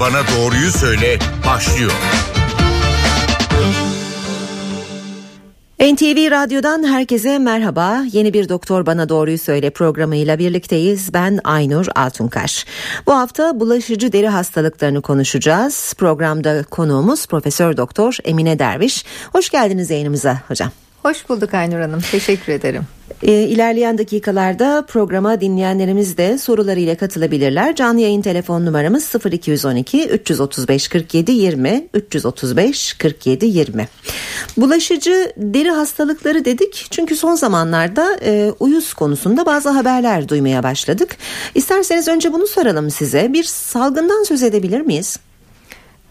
Bana Doğruyu Söyle başlıyor. NTV Radyo'dan herkese merhaba. Yeni bir Doktor Bana Doğruyu Söyle programıyla birlikteyiz. Ben Aynur Altunkaş. Bu hafta bulaşıcı deri hastalıklarını konuşacağız. Programda konuğumuz Profesör Doktor Emine Derviş. Hoş geldiniz yayınımıza hocam. Hoş bulduk Aynur Hanım. Teşekkür ederim. E, ilerleyen dakikalarda programa dinleyenlerimiz de sorularıyla katılabilirler. Canlı yayın telefon numaramız 0212 335 47 20 335 47 20. Bulaşıcı deri hastalıkları dedik çünkü son zamanlarda e, uyuz konusunda bazı haberler duymaya başladık. İsterseniz önce bunu soralım size. Bir salgından söz edebilir miyiz?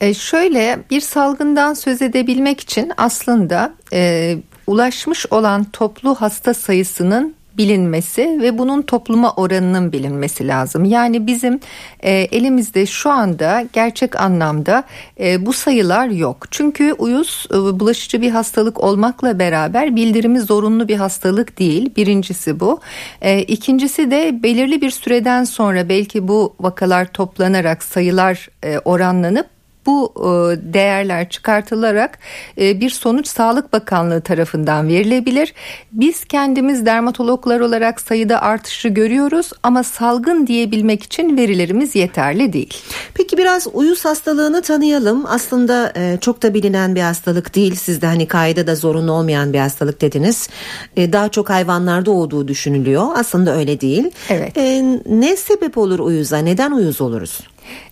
E şöyle bir salgından söz edebilmek için aslında e, ulaşmış olan toplu hasta sayısının bilinmesi ve bunun topluma oranının bilinmesi lazım. Yani bizim e, elimizde şu anda gerçek anlamda e, bu sayılar yok. Çünkü uyuz e, bulaşıcı bir hastalık olmakla beraber bildirimi zorunlu bir hastalık değil. Birincisi bu. E, ikincisi de belirli bir süreden sonra belki bu vakalar toplanarak sayılar e, oranlanıp bu e, değerler çıkartılarak e, bir sonuç Sağlık Bakanlığı tarafından verilebilir. Biz kendimiz dermatologlar olarak sayıda artışı görüyoruz ama salgın diyebilmek için verilerimiz yeterli değil. Peki biraz uyuz hastalığını tanıyalım. Aslında e, çok da bilinen bir hastalık değil. Siz de hani kayda da zorunlu olmayan bir hastalık dediniz. Daha çok hayvanlarda olduğu düşünülüyor. Aslında öyle değil. Evet. Ne sebep olur uyuza? Neden uyuz oluruz?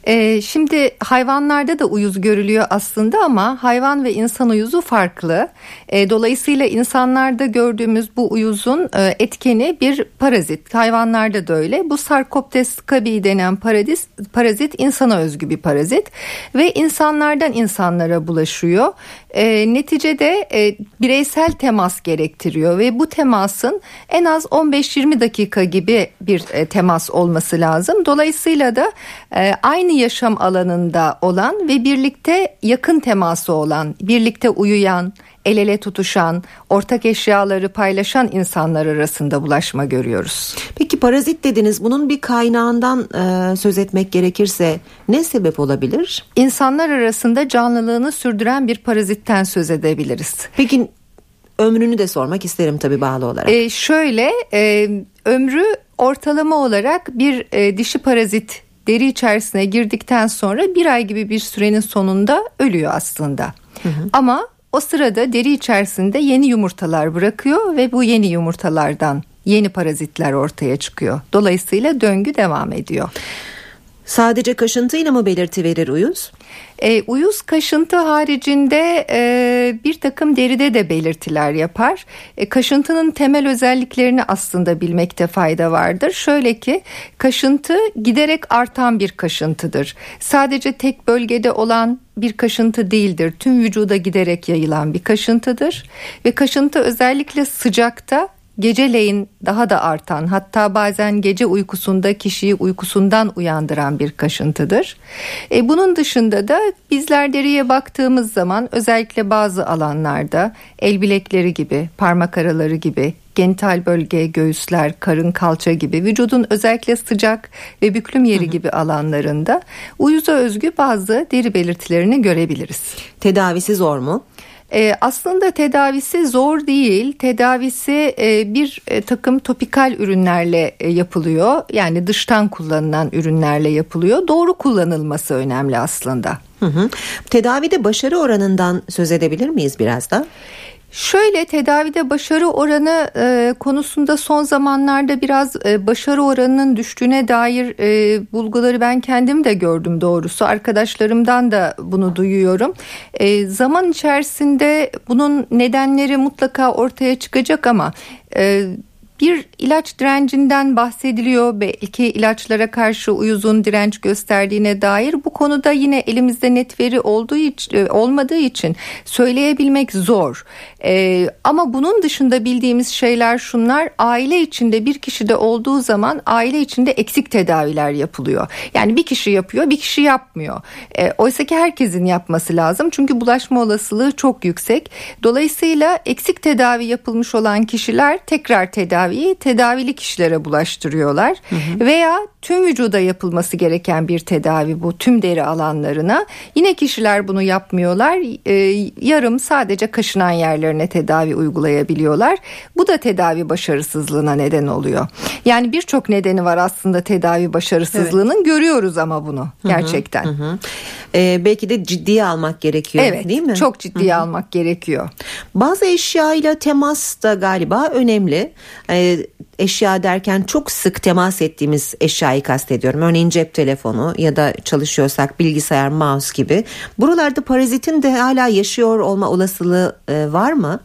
Ee, şimdi hayvanlarda da uyuz görülüyor aslında ama hayvan ve insan uyuzu farklı. Ee, dolayısıyla insanlarda gördüğümüz bu uyuzun e, etkeni bir parazit. Hayvanlarda da öyle. Bu Sarkoptes cabii denen parazit, parazit insana özgü bir parazit ve insanlardan insanlara bulaşıyor. E, neticede e, bireysel temas gerektiriyor ve bu temasın en az 15-20 dakika gibi bir e, temas olması lazım. Dolayısıyla da e, aynı yaşam alanında olan ve birlikte yakın teması olan, birlikte uyuyan, el ele tutuşan, ortak eşyaları paylaşan insanlar arasında bulaşma görüyoruz. Peki parazit dediniz. Bunun bir kaynağından e, söz etmek gerekirse ne sebep olabilir? İnsanlar arasında canlılığını sürdüren bir parazitten söz edebiliriz. Peki ömrünü de sormak isterim tabii bağlı olarak. E, şöyle e, ömrü ortalama olarak bir e, dişi parazit deri içerisine girdikten sonra bir ay gibi bir sürenin sonunda ölüyor aslında. Hı hı. Ama o sırada deri içerisinde yeni yumurtalar bırakıyor ve bu yeni yumurtalardan yeni parazitler ortaya çıkıyor. Dolayısıyla döngü devam ediyor. Sadece kaşıntıyla mı belirti verir uyuz? E, uyuz kaşıntı haricinde e, bir takım deride de belirtiler yapar. E, kaşıntının temel özelliklerini aslında bilmekte fayda vardır. Şöyle ki kaşıntı giderek artan bir kaşıntıdır. Sadece tek bölgede olan bir kaşıntı değildir. Tüm vücuda giderek yayılan bir kaşıntıdır. Ve kaşıntı özellikle sıcakta geceleyin daha da artan hatta bazen gece uykusunda kişiyi uykusundan uyandıran bir kaşıntıdır. E, bunun dışında da bizler deriye baktığımız zaman özellikle bazı alanlarda el bilekleri gibi parmak araları gibi genital bölge, göğüsler, karın, kalça gibi vücudun özellikle sıcak ve büklüm yeri hı hı. gibi alanlarında uyuza özgü bazı deri belirtilerini görebiliriz. Tedavisi zor mu? E, aslında tedavisi zor değil. Tedavisi e, bir e, takım topikal ürünlerle e, yapılıyor. Yani dıştan kullanılan ürünlerle yapılıyor. Doğru kullanılması önemli aslında. Hı hı. Tedavide başarı oranından söz edebilir miyiz biraz da? Şöyle tedavide başarı oranı e, konusunda son zamanlarda biraz e, başarı oranının düştüğüne dair e, bulguları ben kendim de gördüm doğrusu. Arkadaşlarımdan da bunu duyuyorum. E, zaman içerisinde bunun nedenleri mutlaka ortaya çıkacak ama e, bir ilaç direncinden bahsediliyor belki ilaçlara karşı uyuzun direnç gösterdiğine dair bu konuda yine elimizde net veri olduğu için, e, olmadığı için söyleyebilmek zor. Ee, ama bunun dışında bildiğimiz şeyler şunlar aile içinde bir kişide olduğu zaman aile içinde eksik tedaviler yapılıyor. Yani bir kişi yapıyor bir kişi yapmıyor. Ee, Oysa ki herkesin yapması lazım çünkü bulaşma olasılığı çok yüksek. Dolayısıyla eksik tedavi yapılmış olan kişiler tekrar tedavi tedaviyi tedavili kişilere bulaştırıyorlar. Hı hı. Veya tüm vücuda yapılması gereken bir tedavi bu tüm deri alanlarına. Yine kişiler bunu yapmıyorlar. E, yarım sadece kaşınan yerlerine tedavi uygulayabiliyorlar. Bu da tedavi başarısızlığına neden oluyor. Yani birçok nedeni var aslında tedavi başarısızlığının. Evet. Görüyoruz ama bunu gerçekten. Hı hı hı. Ee, belki de ciddiye almak gerekiyor evet, değil mi? Çok ciddiye Hı-hı. almak gerekiyor. Bazı eşyayla temas da galiba önemli. Ee, eşya derken çok sık temas ettiğimiz eşyayı kastediyorum. Örneğin cep telefonu ya da çalışıyorsak bilgisayar, mouse gibi. Buralarda parazitin de hala yaşıyor olma olasılığı e, var mı?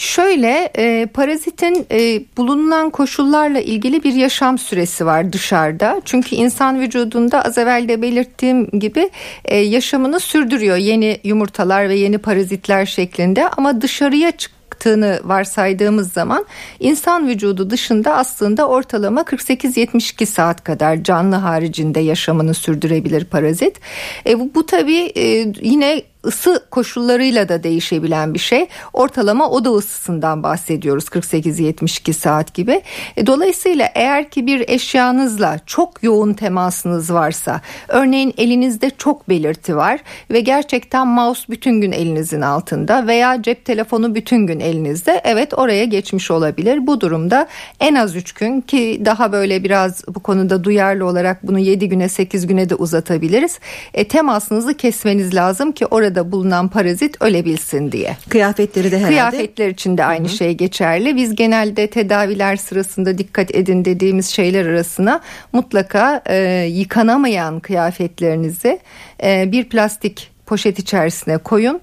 Şöyle e, parazitin e, bulunan koşullarla ilgili bir yaşam süresi var dışarıda. Çünkü insan vücudunda az evvel de belirttiğim gibi e, yaşamını sürdürüyor yeni yumurtalar ve yeni parazitler şeklinde ama dışarıya çık yaptığını varsaydığımız zaman insan vücudu dışında aslında ortalama 48-72 saat kadar canlı haricinde yaşamını sürdürebilir parazit. E, bu, bu tabii e, yine ısı koşullarıyla da değişebilen bir şey. Ortalama oda ısısından bahsediyoruz 48-72 saat gibi. E, dolayısıyla eğer ki bir eşyanızla çok yoğun temasınız varsa örneğin elinizde çok belirti var ve gerçekten mouse bütün gün elinizin altında veya cep telefonu bütün gün elinizde evet oraya geçmiş olabilir. Bu durumda en az 3 gün ki daha böyle biraz bu konuda duyarlı olarak bunu 7 güne 8 güne de uzatabiliriz. E, temasınızı kesmeniz lazım ki orada orada bulunan parazit ölebilsin diye. Kıyafetleri de herhalde. Kıyafetler için de aynı Hı-hı. şey geçerli. Biz genelde tedaviler sırasında dikkat edin dediğimiz şeyler arasına mutlaka e, yıkanamayan kıyafetlerinizi e, bir plastik poşet içerisine koyun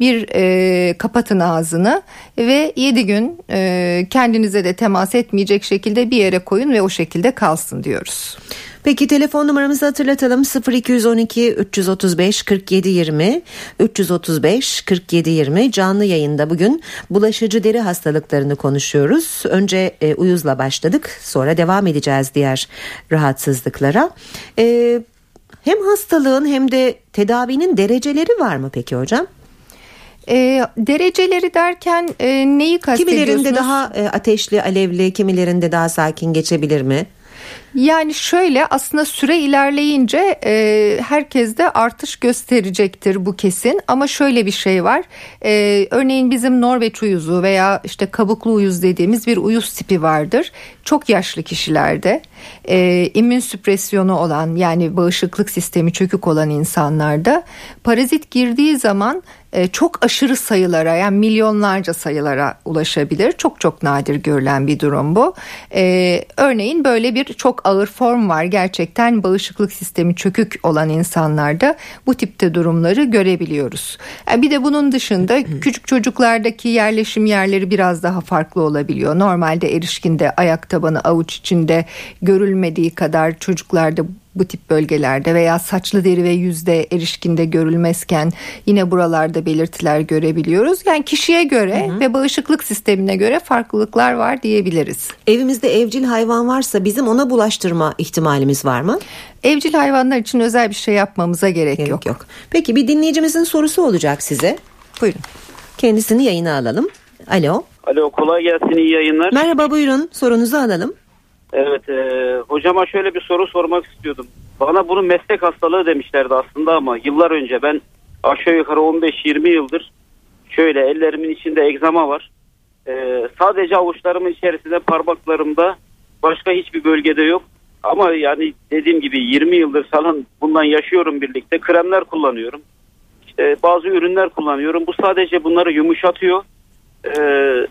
bir e, kapatın ağzını ve 7 gün e, kendinize de temas etmeyecek şekilde bir yere koyun ve o şekilde kalsın diyoruz. Peki telefon numaramızı hatırlatalım 0212 335 47 20 335 47 20 canlı yayında bugün bulaşıcı deri hastalıklarını konuşuyoruz. Önce e, uyuzla başladık sonra devam edeceğiz diğer rahatsızlıklara. E, hem hastalığın hem de tedavinin dereceleri var mı peki hocam? E, dereceleri derken e, neyi kastediyorsunuz? Kimilerinde daha e, ateşli, alevli, kimilerinde daha sakin geçebilir mi? Yani şöyle aslında süre ilerleyince e, herkes de artış gösterecektir bu kesin. Ama şöyle bir şey var. E, örneğin bizim Norveç uyuzu veya işte kabuklu uyuz dediğimiz bir uyuz tipi vardır. Çok yaşlı kişilerde e, immün süpresyonu olan yani bağışıklık sistemi çökük olan insanlarda parazit girdiği zaman e, çok aşırı sayılara yani milyonlarca sayılara ulaşabilir. Çok çok nadir görülen bir durum bu. E, örneğin böyle bir çok ağır form var. Gerçekten bağışıklık sistemi çökük olan insanlarda bu tipte durumları görebiliyoruz. Yani bir de bunun dışında küçük çocuklardaki yerleşim yerleri biraz daha farklı olabiliyor. Normalde erişkinde ayak tabanı avuç içinde görülmediği kadar çocuklarda bu tip bölgelerde veya saçlı deri ve yüzde erişkinde görülmezken yine buralarda belirtiler görebiliyoruz. Yani kişiye göre hı hı. ve bağışıklık sistemine göre farklılıklar var diyebiliriz. Evimizde evcil hayvan varsa bizim ona bulaştırma ihtimalimiz var mı? Evcil hayvanlar için özel bir şey yapmamıza gerek, gerek yok. yok. Peki bir dinleyicimizin sorusu olacak size. Buyurun. Kendisini yayına alalım. Alo. Alo kolay gelsin iyi yayınlar. Merhaba buyurun sorunuzu alalım. Evet e, hocama şöyle bir soru sormak istiyordum. Bana bunu meslek hastalığı demişlerdi aslında ama yıllar önce ben aşağı yukarı 15-20 yıldır şöyle ellerimin içinde egzama var. E, sadece avuçlarımın içerisinde parmaklarımda başka hiçbir bölgede yok. Ama yani dediğim gibi 20 yıldır falan bundan yaşıyorum birlikte. Kremler kullanıyorum. İşte bazı ürünler kullanıyorum. Bu sadece bunları yumuşatıyor. Ee,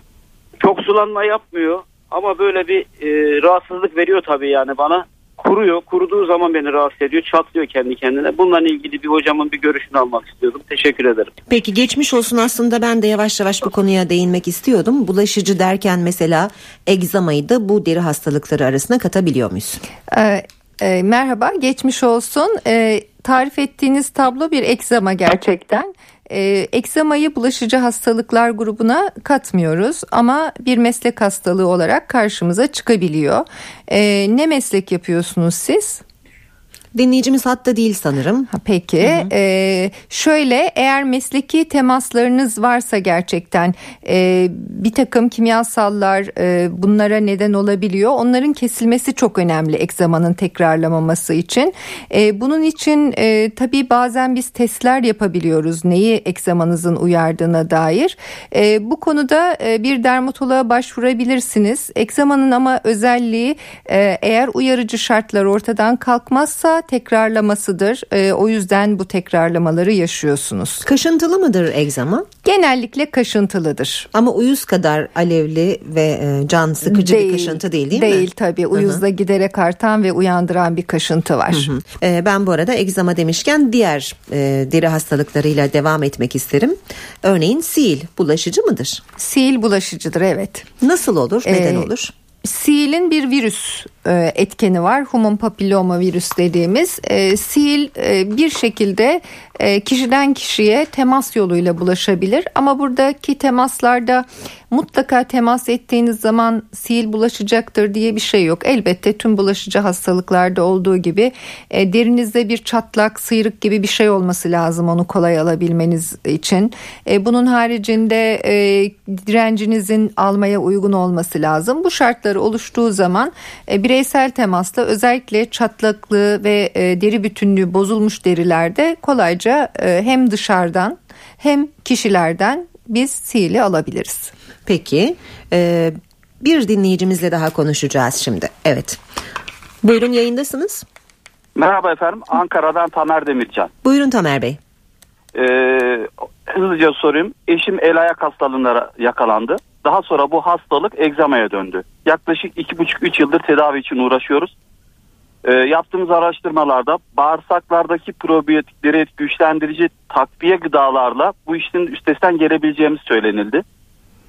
çok sulanma yapmıyor. Ama böyle bir e, rahatsızlık veriyor tabii yani bana. Kuruyor. Kuruduğu zaman beni rahatsız ediyor. Çatlıyor kendi kendine. Bununla ilgili bir hocamın bir görüşünü almak istiyordum. Teşekkür ederim. Peki geçmiş olsun aslında ben de yavaş yavaş bu konuya değinmek istiyordum. Bulaşıcı derken mesela egzamayı da bu deri hastalıkları arasına katabiliyor muyuz? Ee, e, merhaba geçmiş olsun. E, tarif ettiğiniz tablo bir egzama gerçekten. E, ekzemayı bulaşıcı hastalıklar grubuna katmıyoruz ama bir meslek hastalığı olarak karşımıza çıkabiliyor. E, ne meslek yapıyorsunuz siz? Dinleyicimiz hatta değil sanırım. Ha, Peki Ee, şöyle eğer mesleki temaslarınız varsa gerçekten e, bir takım kimyasallar e, bunlara neden olabiliyor. Onların kesilmesi çok önemli egzamanın tekrarlamaması için. E, bunun için e, tabii bazen biz testler yapabiliyoruz neyi egzamanızın uyardığına dair. E, bu konuda e, bir dermatoloğa başvurabilirsiniz. Egzamanın ama özelliği e, eğer uyarıcı şartlar ortadan kalkmazsa tekrarlamasıdır. E, o yüzden bu tekrarlamaları yaşıyorsunuz. Kaşıntılı mıdır egzama? Genellikle kaşıntılıdır. Ama uyuz kadar alevli ve e, can sıkıcı bir kaşıntı değil değil mi? Değil tabii. Uyuzda giderek artan ve uyandıran bir kaşıntı var. E, ben bu arada egzama demişken diğer e, deri hastalıklarıyla devam etmek isterim. Örneğin sil bulaşıcı mıdır? Sil bulaşıcıdır evet. Nasıl olur? Neden Ee, olur? Sil'in bir virüs etkeni var. Human papilloma virüs dediğimiz. E, sil e, bir şekilde e, kişiden kişiye temas yoluyla bulaşabilir. Ama buradaki temaslarda mutlaka temas ettiğiniz zaman sil bulaşacaktır diye bir şey yok. Elbette tüm bulaşıcı hastalıklarda olduğu gibi e, derinizde bir çatlak, sıyrık gibi bir şey olması lazım onu kolay alabilmeniz için. E, bunun haricinde e, direncinizin almaya uygun olması lazım. Bu şartları oluştuğu zaman e, bireysel temasla özellikle çatlaklı ve e, deri bütünlüğü bozulmuş derilerde kolayca e, hem dışarıdan hem kişilerden biz sili alabiliriz. Peki e, bir dinleyicimizle daha konuşacağız şimdi. Evet. Buyurun yayındasınız. Merhaba efendim. Ankara'dan Tamer Demircan. Buyurun Tamer Bey. Ee, hızlıca sorayım. Eşim el ayak hastalığına yakalandı. Daha sonra bu hastalık egzamaya döndü. Yaklaşık iki buçuk üç yıldır tedavi için uğraşıyoruz. Ee, yaptığımız araştırmalarda bağırsaklardaki probiyotikleri güçlendirici takviye gıdalarla bu işin üstesinden gelebileceğimiz söylenildi.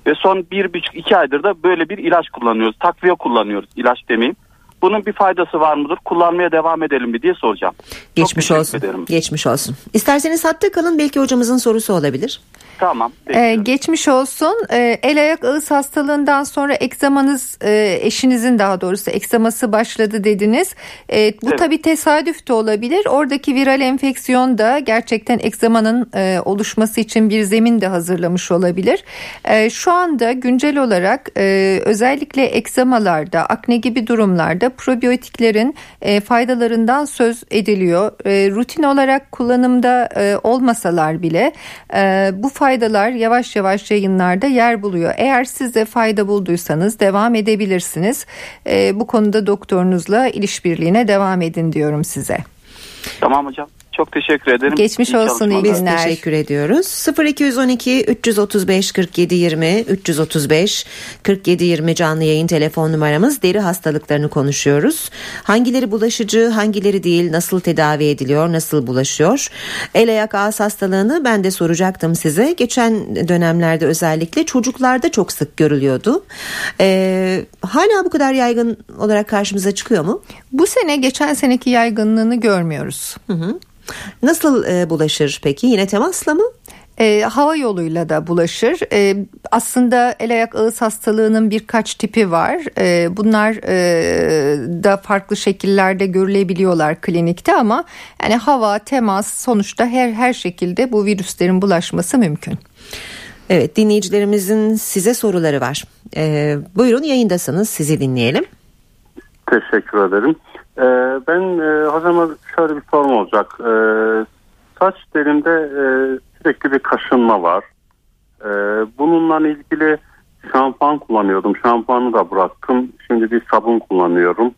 Ve son bir buçuk iki aydır da böyle bir ilaç kullanıyoruz. Takviye kullanıyoruz. ilaç demeyeyim. Bunun bir faydası var mıdır? Kullanmaya devam edelim mi diye soracağım. Geçmiş olsun. ederim. Geçmiş olsun. İsterseniz hatta kalın belki hocamızın sorusu olabilir. Tamam. Ee, geçmiş olsun. Ee, el ayak ağız hastalığından sonra egzamanız e, eşinizin daha doğrusu egzaması başladı dediniz. Ee, bu Evet. tabii tesadüf de olabilir. Oradaki viral enfeksiyon da gerçekten egzamanın e, oluşması için bir zemin de hazırlamış olabilir. Ee, şu anda güncel olarak e, özellikle egzamalarda, akne gibi durumlarda probiyotiklerin e, faydalarından söz ediliyor. E, rutin olarak kullanımda e, olmasalar bile e, bu faydalar yavaş yavaş yayınlarda yer buluyor. Eğer siz de fayda bulduysanız devam edebilirsiniz. E, bu konuda doktorunuzla ilişbirliğine devam edin diyorum size. Tamam hocam. Çok teşekkür ederim. Geçmiş olsun, iyi çalışmalar. Biz günler. teşekkür ediyoruz. 0212 335 47 20 335 47 20 canlı yayın telefon numaramız. Deri hastalıklarını konuşuyoruz. Hangileri bulaşıcı, hangileri değil, nasıl tedavi ediliyor, nasıl bulaşıyor? El ayak ağız hastalığını ben de soracaktım size. Geçen dönemlerde özellikle çocuklarda çok sık görülüyordu. Ee, hala bu kadar yaygın olarak karşımıza çıkıyor mu? Bu sene geçen seneki yaygınlığını görmüyoruz. Nasıl e, bulaşır peki? Yine temasla mı? E, hava yoluyla da bulaşır. E, aslında el ayak ağız hastalığının birkaç tipi var. E, bunlar e, da farklı şekillerde görülebiliyorlar klinikte ama yani hava, temas sonuçta her her şekilde bu virüslerin bulaşması mümkün. Evet dinleyicilerimizin size soruları var. Ee, buyurun yayındasınız sizi dinleyelim. Teşekkür ederim. Ee, ben e, hocama şöyle bir sorum olacak. Ee, saç derimde e, sürekli bir kaşınma var. Ee, bununla ilgili şampuan kullanıyordum. Şampuanı da bıraktım. Şimdi bir sabun kullanıyorum.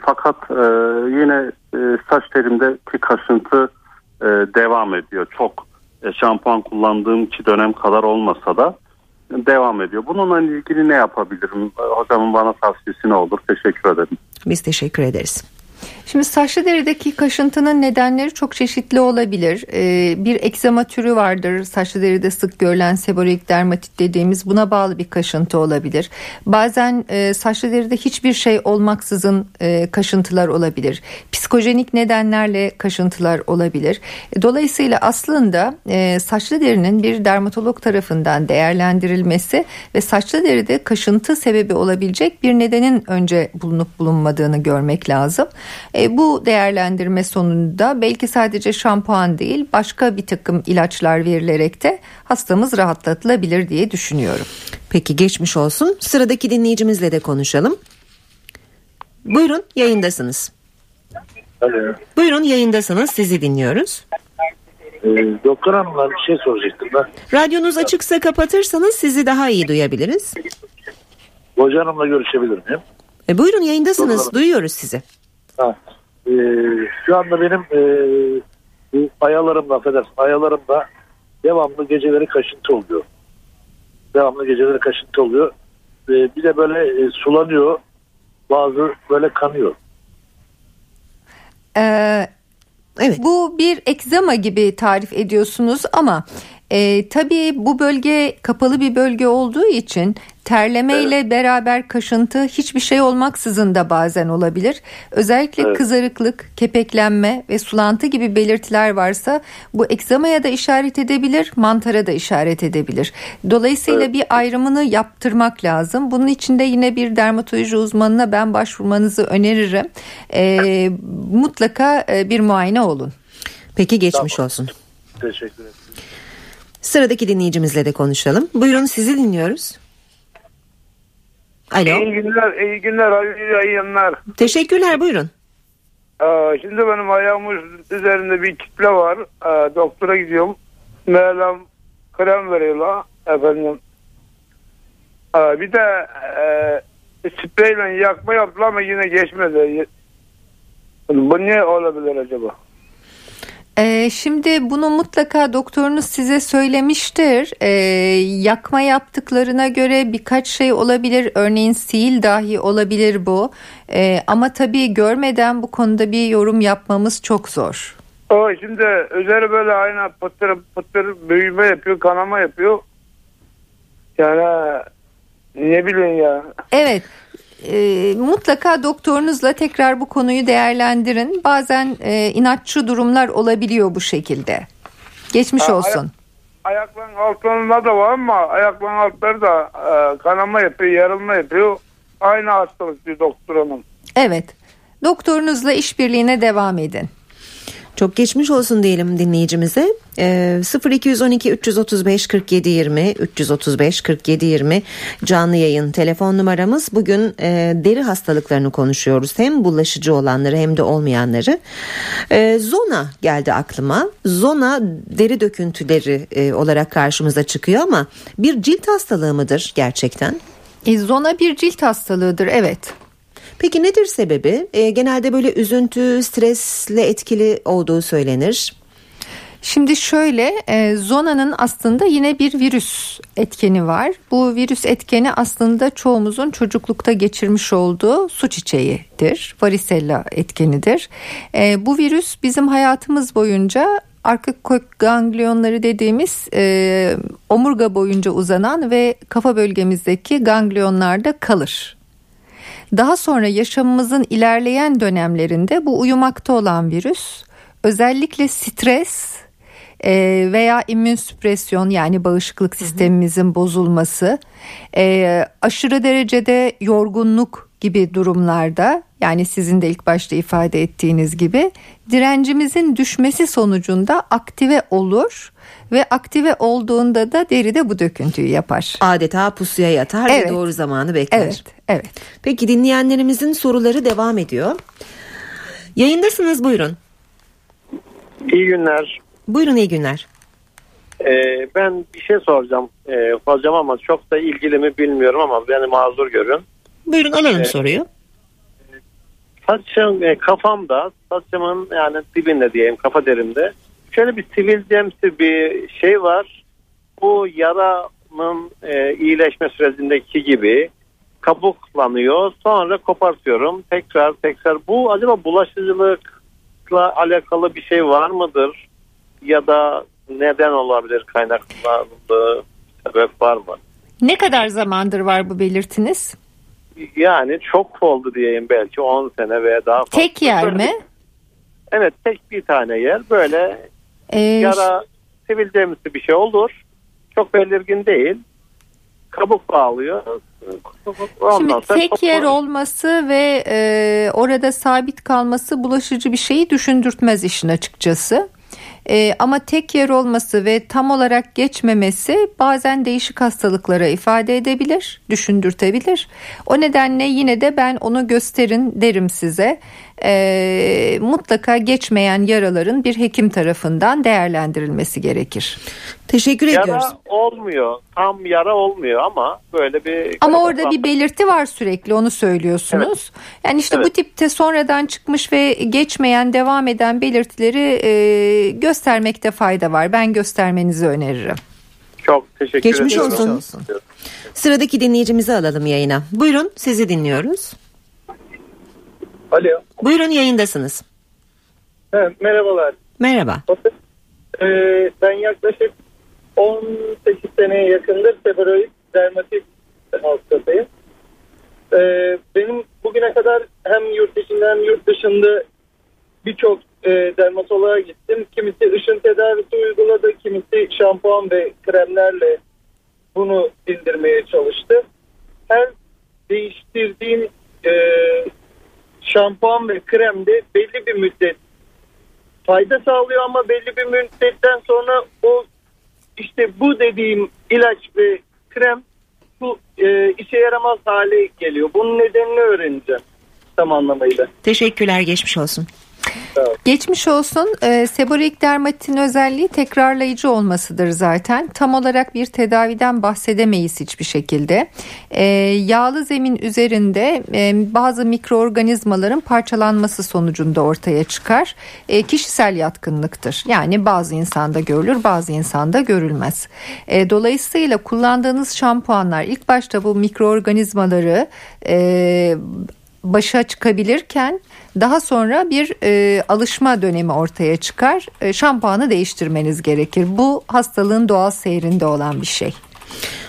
Fakat e, yine e, saç terimdeki kaşıntı e, devam ediyor. Çok şampuan kullandığım iki dönem kadar olmasa da devam ediyor. Bununla ilgili ne yapabilirim? Hocamın bana tavsiyesi ne olur? Teşekkür ederim. Biz teşekkür ederiz. Şimdi saçlı derideki kaşıntının nedenleri çok çeşitli olabilir. Ee, bir egzama türü vardır. Saçlı deride sık görülen seborik dermatit dediğimiz buna bağlı bir kaşıntı olabilir. Bazen e, saçlı deride hiçbir şey olmaksızın e, kaşıntılar olabilir. Psikojenik nedenlerle kaşıntılar olabilir. E, Dolayısıyla aslında e, saçlı derinin bir dermatolog tarafından değerlendirilmesi ve saçlı deride kaşıntı sebebi olabilecek bir nedenin önce bulunup bulunmadığını görmek lazım. E, bu değerlendirme sonunda belki sadece şampuan değil başka bir takım ilaçlar verilerek de hastamız rahatlatılabilir diye düşünüyorum. Peki geçmiş olsun. Sıradaki dinleyicimizle de konuşalım. Buyurun yayındasınız. Alo. Buyurun yayındasınız sizi dinliyoruz. Ee, doktor hanımlar bir şey soracaktım ben. Radyonuz açıksa kapatırsanız sizi daha iyi duyabiliriz. Hoca hanımla görüşebilir miyim? E, buyurun yayındasınız duyuyoruz sizi. Ha. Ee, şu anda benim e, bu ayalarımda affedersin ayalarımda devamlı geceleri kaşıntı oluyor. Devamlı geceleri kaşıntı oluyor. Ee, bir de böyle e, sulanıyor. Bazı böyle kanıyor. Ee, Evet. Bu bir egzama gibi tarif ediyorsunuz ama e, tabii bu bölge kapalı bir bölge olduğu için terleme ile beraber kaşıntı hiçbir şey olmaksızın da bazen olabilir. Özellikle Evet. kızarıklık, kepeklenme ve sulantı gibi belirtiler varsa bu egzamaya da işaret edebilir, mantara da işaret edebilir. Dolayısıyla bir ayrımını yaptırmak lazım. Bunun için de yine bir dermatoloji uzmanına ben başvurmanızı öneririm. E, mutlaka e, bir muayene olun. Peki geçmiş olsun. Teşekkür ederim. Sıradaki dinleyicimizle de konuşalım. Buyurun sizi dinliyoruz. Alo. İyi günler, iyi günler, hayırlı yayınlar. Teşekkürler buyurun. Ee, şimdi benim ayağımın üzerinde bir kitle var. Ee, doktora gidiyorum. Meğerlem krem veriyorlar efendim. Ee, bir de e, spreyle yakma yaptılar ama yine geçmedi. Bu ne olabilir acaba? Ee, şimdi bunu mutlaka doktorunuz size söylemiştir. Ee, yakma yaptıklarına göre birkaç şey olabilir. Örneğin sil dahi olabilir bu. Ee, ama tabii görmeden bu konuda bir yorum yapmamız çok zor. O şimdi üzeri böyle aynı pıtır pıtır büyüme yapıyor, kanama yapıyor. Yani ne bileyim ya. Evet. E, mutlaka doktorunuzla tekrar bu konuyu değerlendirin. Bazen e, inatçı durumlar olabiliyor bu şekilde. Geçmiş Ha, olsun. Ayakların altlarında da var ama ayakların altları da e, kanama yapıyor, yarılma yapıyor. Aynı hastalık diyor doktor hanım. Evet. Doktorunuzla işbirliğine devam edin. Çok geçmiş olsun diyelim dinleyicimize. Ee, 0212 335 47 20 335 47 20 canlı yayın telefon numaramız. Bugün e, deri hastalıklarını konuşuyoruz. Hem bulaşıcı olanları hem de olmayanları. Ee, zona geldi aklıma. Zona deri döküntüleri e, olarak karşımıza çıkıyor ama bir cilt hastalığı mıdır gerçekten? E, zona bir cilt hastalığıdır evet. Peki nedir sebebi? Ee, genelde böyle üzüntü, stresle etkili olduğu söylenir. Şimdi şöyle e, zonanın aslında yine bir virüs etkeni var. Bu virüs etkeni aslında çoğumuzun çocuklukta geçirmiş olduğu su çiçeğidir. Varicella etkenidir. E, bu virüs bizim hayatımız boyunca arka kök ganglionları dediğimiz e, omurga boyunca uzanan ve kafa bölgemizdeki ganglionlarda kalır. Daha sonra yaşamımızın ilerleyen dönemlerinde bu uyumakta olan virüs özellikle stres e, veya immün süpresyon yani bağışıklık sistemimizin bozulması, e, aşırı derecede yorgunluk gibi durumlarda yani sizin de ilk başta ifade ettiğiniz gibi direncimizin düşmesi sonucunda aktive olur ve aktive olduğunda da deride bu döküntüyü yapar. Adeta pusuya yatar Evet. ve doğru zamanı bekler. Evet, evet. Peki dinleyenlerimizin soruları devam ediyor. Yayındasınız buyurun. İyi günler. Buyurun iyi günler. Ee, ben bir şey soracağım ee, hocam ama çok da ilgili mi bilmiyorum ama beni mazur görün. Buyurun alalım Evet. soruyu. Saçım e, kafamda saçımın yani dibinde diyeyim kafa derimde şöyle bir sivilcemsi bir şey var. Bu yaranın e, iyileşme sürecindeki gibi kabuklanıyor. Sonra kopartıyorum. Tekrar tekrar. Bu acaba bulaşıcılıkla alakalı bir şey var mıdır? Ya da neden olabilir kaynaklandığı sebep var mı? Ne kadar zamandır var bu belirtiniz? Yani çok oldu diyeyim belki 10 sene veya daha fazla. Tek yer mi? Evet tek bir tane yer. Böyle Ee, yara sivilcemsi bir şey olur. Çok belirgin değil. kabuk bağlıyor. Ondan Şimdi tek yer olması ve e, orada sabit kalması bulaşıcı bir şeyi düşündürtmez işin açıkçası. E, ama tek yer olması ve tam olarak geçmemesi bazen değişik hastalıklara ifade edebilir, düşündürtebilir. O nedenle yine de ben onu gösterin derim size. E, mutlaka geçmeyen yaraların bir hekim tarafından değerlendirilmesi gerekir. Teşekkür ediyoruz. Yara olmuyor. Tam yara olmuyor ama böyle bir... Ama orada bir belirti var sürekli onu söylüyorsunuz. Yani işte bu Evet. tipte sonradan çıkmış ve geçmeyen devam eden belirtileri e, göstermekte fayda var. Ben göstermenizi öneririm. Çok teşekkür Geçmiş ediyorum. olsun. Sıradaki dinleyicimizi alalım yayına. Buyurun sizi dinliyoruz. Alo. Buyurun yayındasınız. Ha, merhabalar. Merhaba. Ee, ben yaklaşık 18 seneye yakındır seborrhoid dermatit hastasıyım. Ee, benim bugüne kadar hem yurt içinde hem yurt dışında birçok e, dermatoloğa gittim. Kimisi ışın tedavisi uyguladı, kimisi şampuan ve kremlerle bunu dindirmeye çalıştı. Her değiştirdiğim e, şampuan ve kremde belli bir müddet fayda sağlıyor ama belli bir müddetten sonra o işte bu dediğim ilaç ve krem bu e, işe yaramaz hale geliyor. Bunun nedenini öğreneceğim tam anlamıyla. Teşekkürler geçmiş olsun. Geçmiş olsun. E, seborik dermatitin özelliği tekrarlayıcı olmasıdır zaten. Tam olarak bir tedaviden bahsedemeyiz hiçbir şekilde. E, yağlı zemin üzerinde e, bazı mikroorganizmaların parçalanması sonucunda ortaya çıkar. E, kişisel yatkınlıktır. Yani bazı insanda görülür bazı insanda görülmez. E, dolayısıyla kullandığınız şampuanlar ilk başta bu mikroorganizmaları e, başa çıkabilirken daha sonra bir e, alışma dönemi ortaya çıkar. E, şampuanı değiştirmeniz gerekir. Bu hastalığın doğal seyrinde olan bir şey.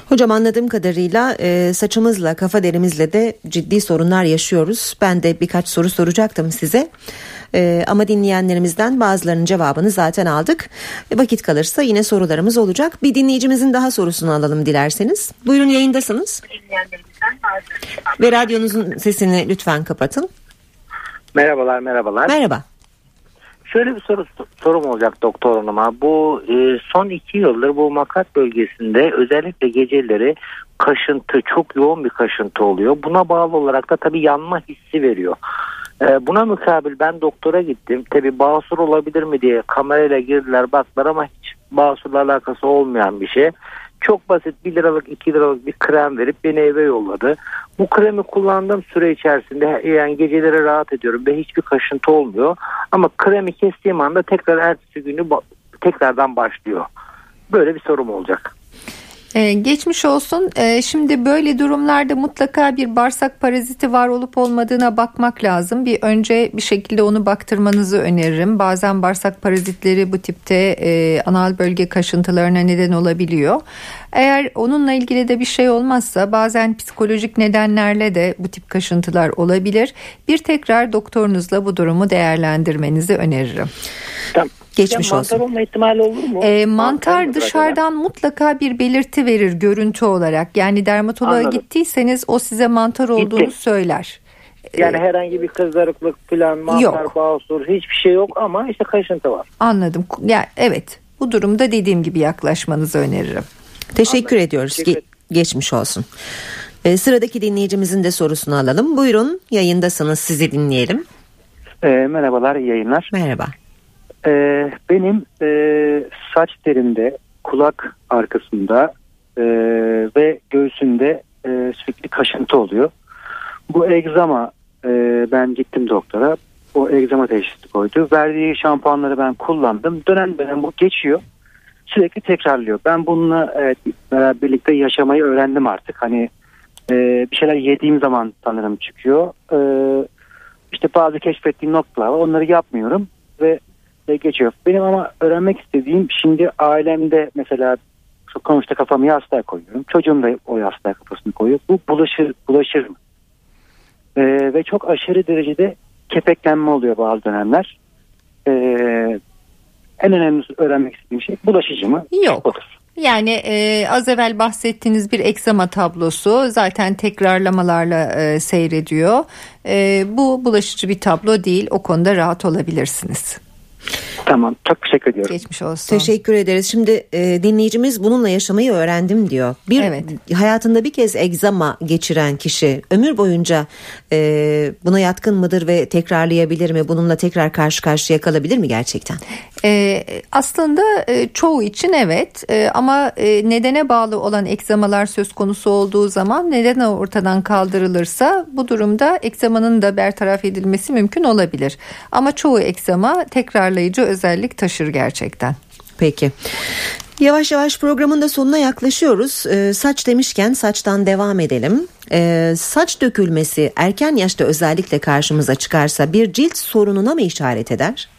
Hocam anladığım kadarıyla e, saçımızla kafa derimizle de ciddi sorunlar yaşıyoruz. Ben de birkaç soru soracaktım size. E, ama dinleyenlerimizden bazılarının cevabını zaten aldık. E, vakit kalırsa yine sorularımız olacak. Bir dinleyicimizin daha sorusunu alalım dilerseniz. Buyurun yayındasınız. Ve radyonuzun sesini lütfen kapatın. Merhabalar merhabalar. Merhaba. Şöyle bir soru sorum olacak doktor hanıma. Bu e, son iki yıldır bu makat bölgesinde özellikle geceleri kaşıntı çok yoğun bir kaşıntı oluyor. Buna bağlı olarak da tabii yanma hissi veriyor. E, buna mukabil ben doktora gittim. Tabii basur olabilir mi diye kamerayla girdiler baktılar ama hiç basurla alakası olmayan bir şey. Çok basit 1 liralık 2 liralık bir krem verip beni eve yolladı. Bu kremi kullandığım süre içerisinde yani geceleri rahat ediyorum ve hiçbir kaşıntı olmuyor. Ama kremi kestiğim anda tekrar ertesi günü tekrardan başlıyor. Böyle bir sorum olacak. Ee, geçmiş olsun. Ee, şimdi böyle durumlarda mutlaka bir bağırsak paraziti var olup olmadığına bakmak lazım. Bir önce bir şekilde onu baktırmanızı öneririm. Bazen bağırsak parazitleri bu tipte e, anal bölge kaşıntılarına neden olabiliyor. Eğer onunla ilgili de bir şey olmazsa bazen psikolojik nedenlerle de bu tip kaşıntılar olabilir. Bir tekrar doktorunuzla bu durumu değerlendirmenizi öneririm. Tamam. Geçmiş Ya olsun. mantar olma ihtimali olur mu? E, mantar mıdır dışarıdan mutlaka bir belirti verir görüntü olarak. Yani dermatoloğa Anladım. gittiyseniz o size mantar olduğunu Gitti. söyler. Yani herhangi bir kızarıklık falan mantar, Yok. basur hiçbir şey yok ama işte kaşıntı var. Anladım. Ya evet. Bu durumda dediğim gibi yaklaşmanızı öneririm. Teşekkür ediyoruz. Teşekkür Ge- geçmiş olsun. E, sıradaki dinleyicimizin de sorusunu alalım. Buyurun yayındasınız sizi dinleyelim. E, merhabalar iyi yayınlar. Merhaba. E, benim e, saç terimde, kulak arkasında e, ve göğsünde e, sürekli kaşıntı oluyor. Bu egzama e, ben gittim doktora. O egzama teşhisi koydu. Verdiği şampuanları ben kullandım. Dönem dönem bu geçiyor. Sürekli tekrarlıyor. Ben bununla evet, birlikte yaşamayı öğrendim artık. Hani e, bir şeyler yediğim zaman sanırım çıkıyor. E, işte bazı keşfettiğim noktalar var. Onları yapmıyorum ve e, geçiyor. Benim ama öğrenmek istediğim şimdi ailemde mesela sonuçta kafamı yastığa koyuyorum. Çocuğum da o yastığa kafasını koyuyor. Bu bulaşır, bulaşır mı? E, ve çok aşırı derecede kepeklenme oluyor bazı dönemler. E, en önemli öğrenmek istediğim şey bulaşıcı mı? Yok. Odur. Yani e, az evvel bahsettiğiniz bir egzama tablosu zaten tekrarlamalarla e, seyrediyor. E, bu bulaşıcı bir tablo değil. O konuda rahat olabilirsiniz. Tamam çok teşekkür ediyorum. Geçmiş olsun. Teşekkür ederiz. Şimdi e, dinleyicimiz bununla yaşamayı öğrendim diyor. Bir Evet. hayatında bir kez egzama geçiren kişi ömür boyunca e, buna yatkın mıdır ve tekrarlayabilir mi? Bununla tekrar karşı karşıya kalabilir mi gerçekten? Ee, aslında e, çoğu için evet Ee, ama e, nedene bağlı olan egzamalar söz konusu olduğu zaman neden ortadan kaldırılırsa bu durumda egzamanın da bertaraf edilmesi mümkün olabilir. Ama çoğu egzama tekrarlayıcı özellik taşır gerçekten. Peki. Yavaş yavaş programın da sonuna yaklaşıyoruz. Ee, saç demişken saçtan devam edelim. Ee, saç dökülmesi erken yaşta özellikle karşımıza çıkarsa bir cilt sorununa mı işaret eder?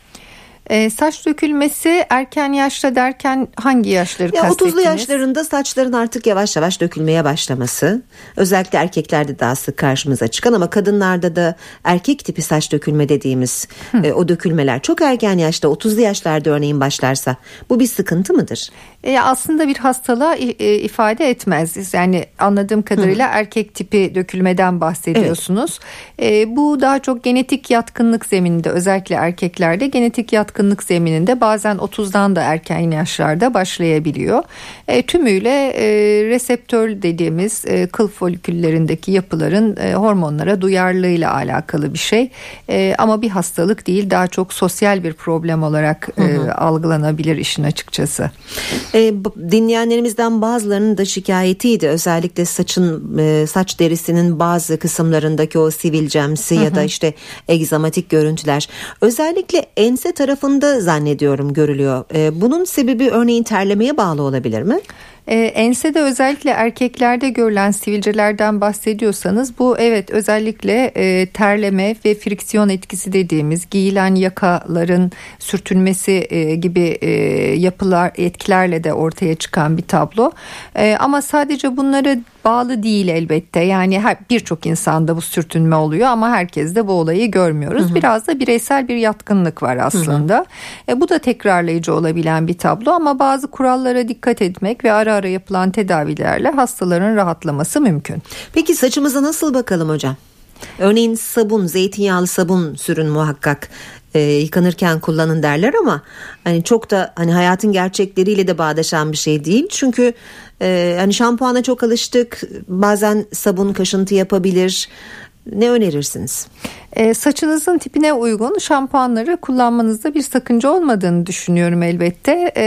Ee, saç dökülmesi erken yaşta derken hangi yaşları Ya 30'lu kastettiniz? yaşlarında saçların artık yavaş yavaş dökülmeye başlaması. Özellikle erkeklerde daha sık karşımıza çıkan ama kadınlarda da erkek tipi saç dökülme dediğimiz e, o dökülmeler çok erken yaşta 30'lu yaşlarda örneğin başlarsa bu bir sıkıntı mıdır? E, aslında bir hastalığa e, ifade etmez. Yani anladığım kadarıyla erkek tipi dökülmeden bahsediyorsunuz. E, bu daha çok genetik yatkınlık zemininde özellikle erkeklerde genetik yatkınlık zemininde bazen 30'dan da erken yaşlarda başlayabiliyor. E, tümüyle e, reseptör dediğimiz e, kıl foliküllerindeki yapıların e, hormonlara duyarlılığıyla alakalı bir şey. E, ama bir hastalık değil daha çok sosyal bir problem olarak e, algılanabilir işin açıkçası. E, dinleyenlerimizden bazılarının da şikayetiydi. Özellikle saçın e, saç derisinin bazı kısımlarındaki o sivilcemsi ya da işte egzamatik görüntüler. Özellikle ense tarafında zannediyorum görülüyor. E, bunun sebebi örneğin terlemeye bağlı olabilir mi? E, ensede özellikle erkeklerde görülen sivilcelerden bahsediyorsanız bu evet özellikle e, terleme ve friksiyon etkisi dediğimiz giyilen yakaların sürtünmesi e, gibi e, yapılar etkilerle de ortaya çıkan bir tablo. E, ama sadece bunlara bağlı değil elbette. Yani birçok insanda bu sürtünme oluyor ama herkes de bu olayı görmüyoruz. Biraz da bireysel bir yatkınlık var aslında. E, bu da tekrarlayıcı olabilen bir tablo ama bazı kurallara dikkat etmek ve ara ara yapılan tedavilerle hastaların rahatlaması mümkün. Peki saçımıza nasıl bakalım hocam? Örneğin sabun, zeytinyağlı sabun sürün muhakkak. E, yıkanırken kullanın derler ama hani çok da hani hayatın gerçekleriyle de bağdaşan bir şey değil. Çünkü e, hani şampuana çok alıştık. Bazen sabun kaşıntı yapabilir. Ne önerirsiniz? E, saçınızın tipine uygun şampuanları kullanmanızda bir sakınca olmadığını düşünüyorum elbette. E,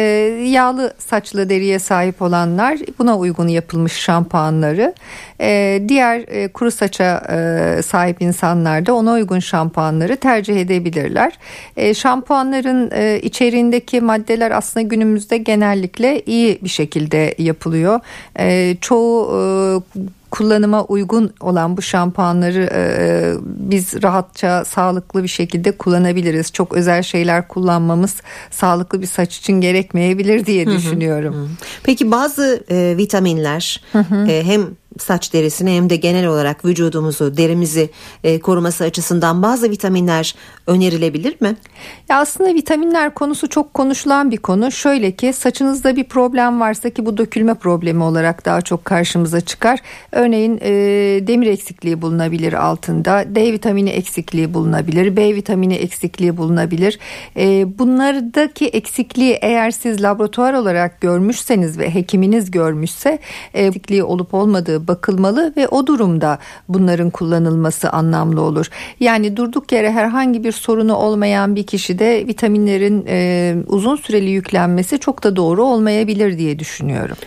yağlı saçlı deriye sahip olanlar buna uygun yapılmış şampuanları. E, diğer e, kuru saça e, sahip insanlar da ona uygun şampuanları tercih edebilirler. E, şampuanların e, içeriğindeki maddeler aslında günümüzde genellikle iyi bir şekilde yapılıyor. E, çoğu e, kullanıma uygun olan bu şampuanları e, biz rahatça sağlıklı bir şekilde kullanabiliriz. Çok özel şeyler kullanmamız sağlıklı bir saç için gerekmeyebilir diye düşünüyorum. Peki bazı e, vitaminler e, hem saç derisini hem de genel olarak vücudumuzu, derimizi e, koruması açısından bazı vitaminler önerilebilir mi? Ya aslında vitaminler konusu çok konuşulan bir konu. Şöyle ki saçınızda bir problem varsa ki bu dökülme problemi olarak daha çok karşımıza çıkar. Örneğin e, demir eksikliği bulunabilir altında, D vitamini eksikliği bulunabilir, B vitamini eksikliği bulunabilir. E, bunlardaki eksikliği eğer siz laboratuvar olarak görmüşseniz ve hekiminiz görmüşse e, eksikliği olup olmadığı bakılmalı ve o durumda bunların kullanılması anlamlı olur. Yani durduk yere herhangi bir sorunu olmayan bir kişide vitaminlerin uzun süreli yüklenmesi çok da doğru olmayabilir diye düşünüyorum.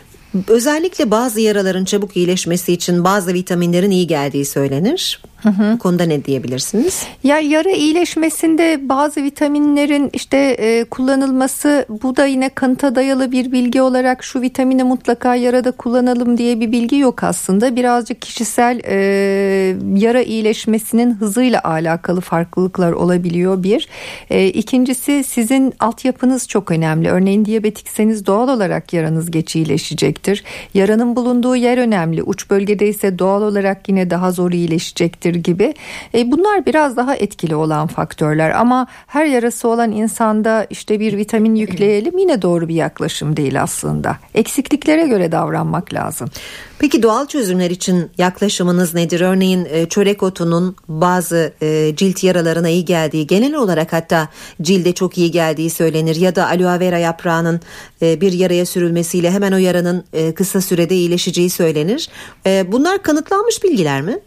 Özellikle bazı yaraların çabuk iyileşmesi için bazı vitaminlerin iyi geldiği söylenir. Bu konuda ne diyebilirsiniz? Ya yara iyileşmesinde bazı vitaminlerin işte e, kullanılması bu da yine kanıta dayalı bir bilgi olarak şu vitamini mutlaka yarada kullanalım diye bir bilgi yok aslında. Birazcık kişisel e, yara iyileşmesinin hızıyla alakalı farklılıklar olabiliyor bir. E, ikincisi sizin altyapınız çok önemli. Örneğin diyabetikseniz doğal olarak yaranız geç iyileşecektir. Yaranın bulunduğu yer önemli. Uç bölgede ise doğal olarak yine daha zor iyileşecektir gibi. E, bunlar biraz daha etkili olan faktörler ama her yarası olan insanda işte bir vitamin yükleyelim yine doğru bir yaklaşım değil aslında. Eksikliklere göre davranmak lazım. Peki doğal çözümler için yaklaşımınız nedir? Örneğin e, çörek otunun bazı e, cilt yaralarına iyi geldiği, genel olarak hatta cilde çok iyi geldiği söylenir ya da aloe vera yaprağının e, bir yaraya sürülmesiyle hemen o yaranın kısa sürede iyileşeceği söylenir. Bunlar kanıtlanmış bilgiler mi?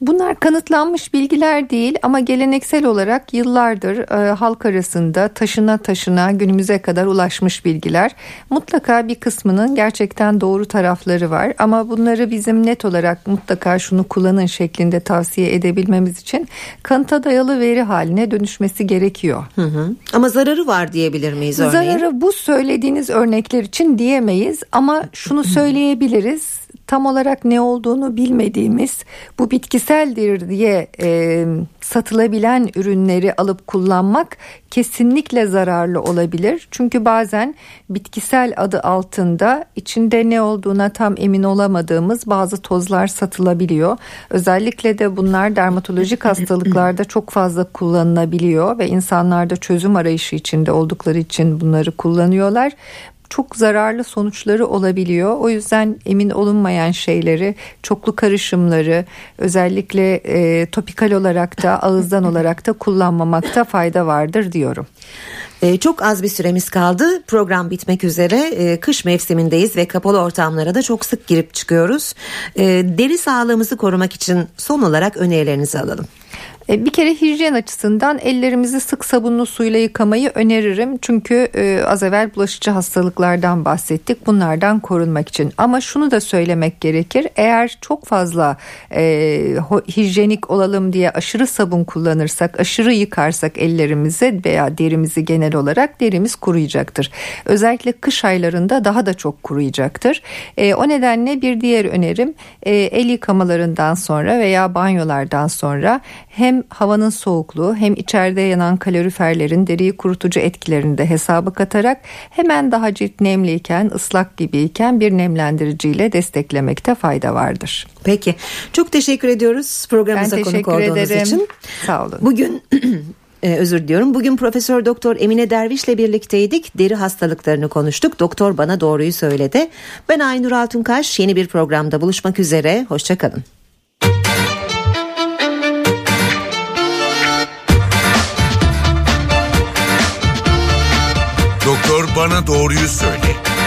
Bunlar kanıtlanmış bilgiler değil ama geleneksel olarak yıllardır e, halk arasında taşına taşına günümüze kadar ulaşmış bilgiler. Mutlaka bir kısmının gerçekten doğru tarafları var ama bunları bizim net olarak mutlaka şunu kullanın şeklinde tavsiye edebilmemiz için kanıta dayalı veri haline dönüşmesi gerekiyor. Hı hı. Ama zararı var diyebilir miyiz örneğin? Zararı bu söylediğiniz örnekler için diyemeyiz ama şunu söyleyebiliriz tam olarak ne olduğunu bilmediğimiz bu bitkiseldir diye e, satılabilen ürünleri alıp kullanmak kesinlikle zararlı olabilir. Çünkü bazen bitkisel adı altında içinde ne olduğuna tam emin olamadığımız bazı tozlar satılabiliyor. Özellikle de bunlar dermatolojik hastalıklarda çok fazla kullanılabiliyor ve insanlarda çözüm arayışı içinde oldukları için bunları kullanıyorlar çok zararlı sonuçları olabiliyor. O yüzden emin olunmayan şeyleri, çoklu karışımları özellikle e, topikal olarak da ağızdan olarak da kullanmamakta fayda vardır diyorum. Ee, çok az bir süremiz kaldı. Program bitmek üzere. Ee, kış mevsimindeyiz ve kapalı ortamlara da çok sık girip çıkıyoruz. Ee, deri sağlığımızı korumak için son olarak önerilerinizi alalım. E, bir kere hijyen açısından ellerimizi sık sabunlu suyla yıkamayı öneririm. Çünkü e, az evvel bulaşıcı hastalıklardan bahsettik. Bunlardan korunmak için. Ama şunu da söylemek gerekir. Eğer çok fazla e, hijyenik olalım diye aşırı sabun kullanırsak, aşırı yıkarsak ellerimizi veya derimizi genel olarak derimiz kuruyacaktır. Özellikle kış aylarında daha da çok kuruyacaktır. E, o nedenle bir diğer önerim e, el yıkamalarından sonra veya banyolardan sonra hem havanın soğukluğu hem içeride yanan kaloriferlerin deriyi kurutucu etkilerini de hesaba katarak hemen daha cilt nemliyken ıslak gibiyken bir nemlendiriciyle desteklemekte fayda vardır. Peki çok teşekkür ediyoruz programımıza konuk olduğunuz ederim. için. Sağ olun. Bugün Ee, özür diliyorum. Bugün Profesör Doktor Emine Derviş'le birlikteydik. Deri hastalıklarını konuştuk. Doktor bana doğruyu söyledi. Ben Aynur Altunkaş. Yeni bir programda buluşmak üzere. Hoşçakalın. Bana doğruyu söyle.